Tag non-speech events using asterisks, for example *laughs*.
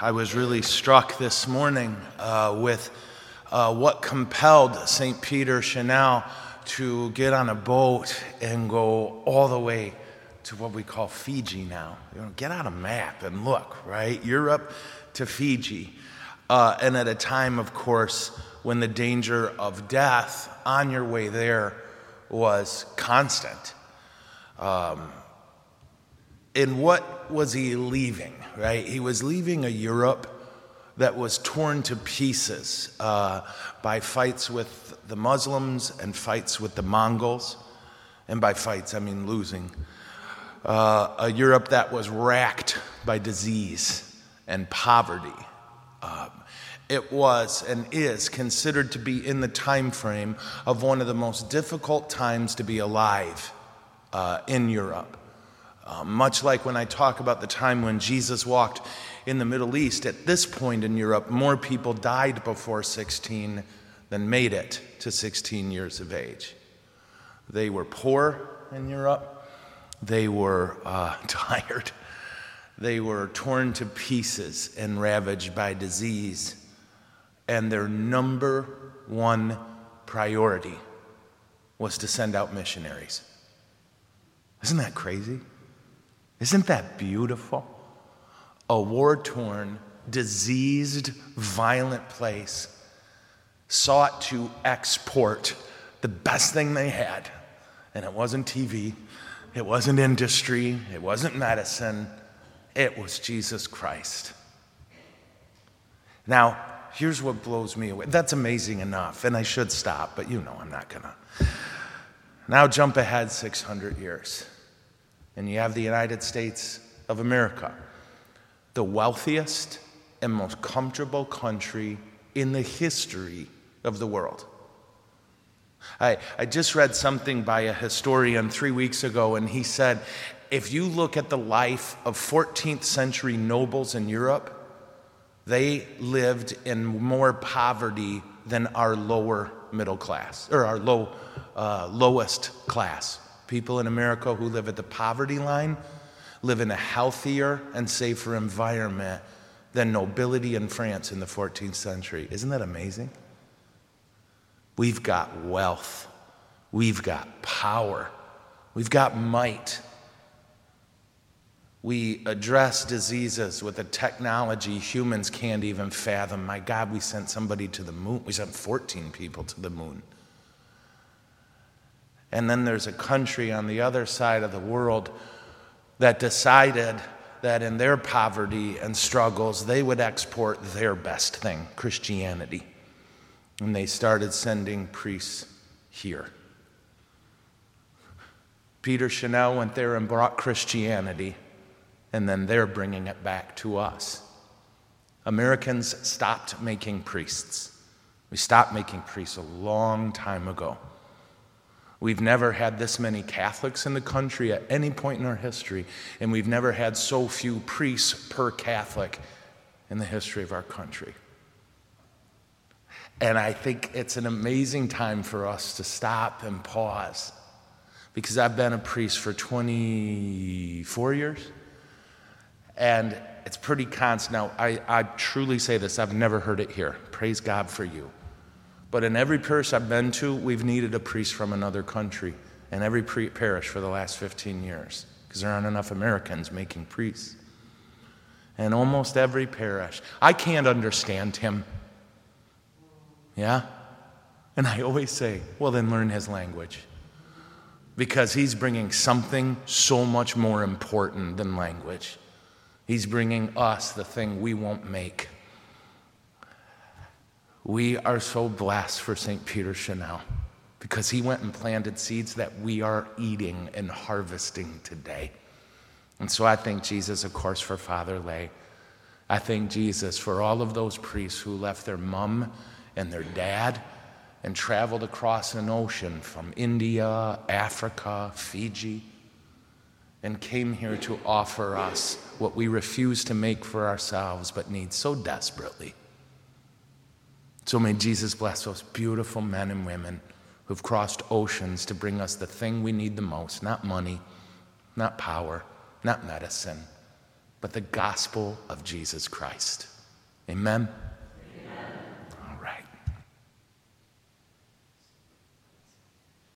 I was really struck this morning uh, with uh, what compelled St. Peter Chanel to get on a boat and go all the way to what we call Fiji now. You know, get out a map and look, right? Europe to Fiji. Uh, and at a time, of course, when the danger of death on your way there was constant. Um, and what was he leaving, right? He was leaving a Europe that was torn to pieces uh, by fights with the Muslims and fights with the Mongols. And by fights, I mean losing. Uh, a Europe that was racked by disease and poverty. Um, it was and is considered to be in the time frame of one of the most difficult times to be alive uh, in Europe. Uh, much like when I talk about the time when Jesus walked in the Middle East, at this point in Europe, more people died before 16 than made it to 16 years of age. They were poor in Europe, they were uh, *laughs* tired, they were torn to pieces and ravaged by disease, and their number one priority was to send out missionaries. Isn't that crazy? Isn't that beautiful? A war torn, diseased, violent place sought to export the best thing they had. And it wasn't TV, it wasn't industry, it wasn't medicine, it was Jesus Christ. Now, here's what blows me away. That's amazing enough, and I should stop, but you know I'm not gonna. Now, jump ahead 600 years and you have the United States of America, the wealthiest and most comfortable country in the history of the world. I, I just read something by a historian three weeks ago, and he said if you look at the life of 14th century nobles in Europe, they lived in more poverty than our lower middle class, or our low, uh, lowest class. People in America who live at the poverty line live in a healthier and safer environment than nobility in France in the 14th century. Isn't that amazing? We've got wealth, we've got power, we've got might. We address diseases with a technology humans can't even fathom. My God, we sent somebody to the moon. We sent 14 people to the moon. And then there's a country on the other side of the world that decided that in their poverty and struggles, they would export their best thing, Christianity. And they started sending priests here. Peter Chanel went there and brought Christianity, and then they're bringing it back to us. Americans stopped making priests. We stopped making priests a long time ago. We've never had this many Catholics in the country at any point in our history, and we've never had so few priests per Catholic in the history of our country. And I think it's an amazing time for us to stop and pause because I've been a priest for 24 years, and it's pretty constant. Now, I, I truly say this, I've never heard it here. Praise God for you. But in every parish I've been to, we've needed a priest from another country. In every pre- parish for the last 15 years, because there aren't enough Americans making priests. And almost every parish, I can't understand him. Yeah? And I always say, well, then learn his language. Because he's bringing something so much more important than language. He's bringing us the thing we won't make. We are so blessed for St. Peter Chanel because he went and planted seeds that we are eating and harvesting today. And so I thank Jesus, of course, for Father Lay. I thank Jesus for all of those priests who left their mom and their dad and traveled across an ocean from India, Africa, Fiji, and came here to offer us what we refuse to make for ourselves but need so desperately so may Jesus bless those beautiful men and women who've crossed oceans to bring us the thing we need the most not money, not power, not medicine, but the gospel of Jesus Christ. Amen.